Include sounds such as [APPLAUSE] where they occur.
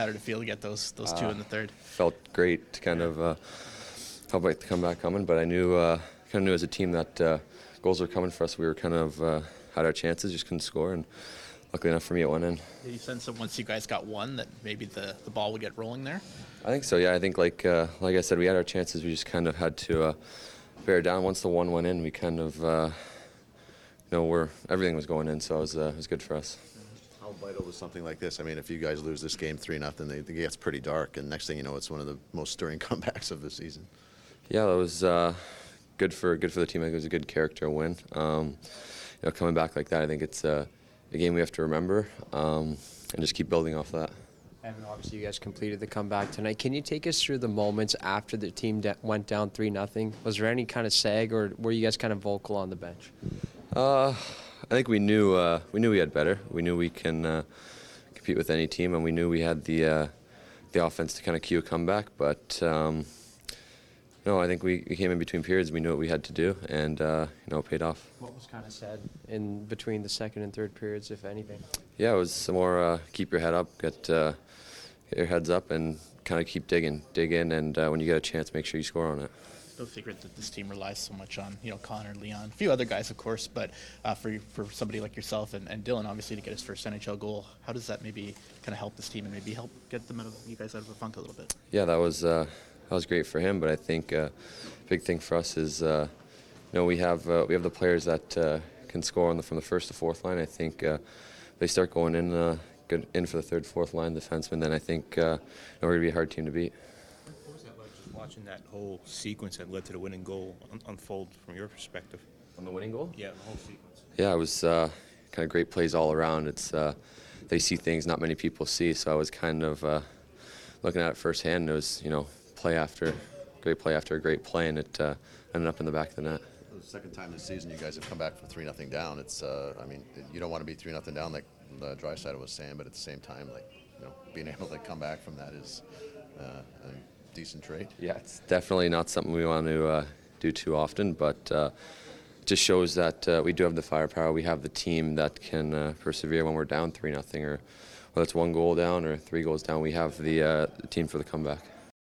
How did it feel to get those those two Uh, in the third? Felt great to kind of uh, felt like the comeback coming, but I knew uh, kind of knew as a team that uh, goals were coming for us. We were kind of uh, had our chances, just couldn't score, and luckily enough for me, it went in. Did you sense that once you guys got one, that maybe the, the ball would get rolling there? I think so. Yeah, I think like uh, like I said, we had our chances. We just kind of had to uh, bear down. Once the one went in, we kind of uh, you know where everything was going in, so it was uh, it was good for us. How vital is something like this? I mean, if you guys lose this game three nothing, it gets pretty dark, and next thing you know, it's one of the most stirring [LAUGHS] comebacks of the season. Yeah, that was uh, good for good for the team. I think it was a good character win. Um, you know, coming back like that, I think it's uh, a game we have to remember um, and just keep building off that. Evan, obviously you guys completed the comeback tonight. Can you take us through the moments after the team de- went down three nothing? Was there any kind of sag, or were you guys kind of vocal on the bench? Uh, I think we knew uh, we knew we had better. We knew we can uh, compete with any team, and we knew we had the uh, the offense to kind of cue a comeback. But um, no, I think we, we came in between periods. We knew what we had to do, and uh, you know, it paid off. What was kind of said in between the second and third periods, if anything? Yeah, it was some more uh, keep your head up, get, uh, get your heads up, and kind of keep digging, dig in, and uh, when you get a chance, make sure you score on it. No secret that this team relies so much on you know Connor, Leon, a few other guys, of course, but uh, for for somebody like yourself and, and Dylan, obviously to get his first NHL goal, how does that maybe kind of help this team and maybe help get them out of you guys out of a funk a little bit? Yeah, that was uh, that was great for him, but I think uh, big thing for us is uh, you know we have uh, we have the players that uh, can score on the, from the first to fourth line. I think uh, they start going in good in for the third, fourth line defenseman. Then I think we're gonna be a hard team to beat. What was that like just watching that whole sequence that led to the winning goal un- unfold from your perspective? On the winning goal? Yeah, the whole sequence. Yeah, it was uh, kind of great plays all around. It's uh, they see things not many people see, so I was kind of uh, looking at it firsthand. It was you know play after great play after a great play, and it uh, ended up in the back of the net. The second time this season, you guys have come back from three nothing down. It's, uh, I mean, you don't want to be three nothing down like the dry side was saying, but at the same time, like, you know, being able to come back from that is uh, a decent trait. Yeah, it's definitely not something we want to uh, do too often, but uh, it just shows that uh, we do have the firepower. We have the team that can uh, persevere when we're down three nothing, or whether it's one goal down or three goals down. We have the, uh, the team for the comeback.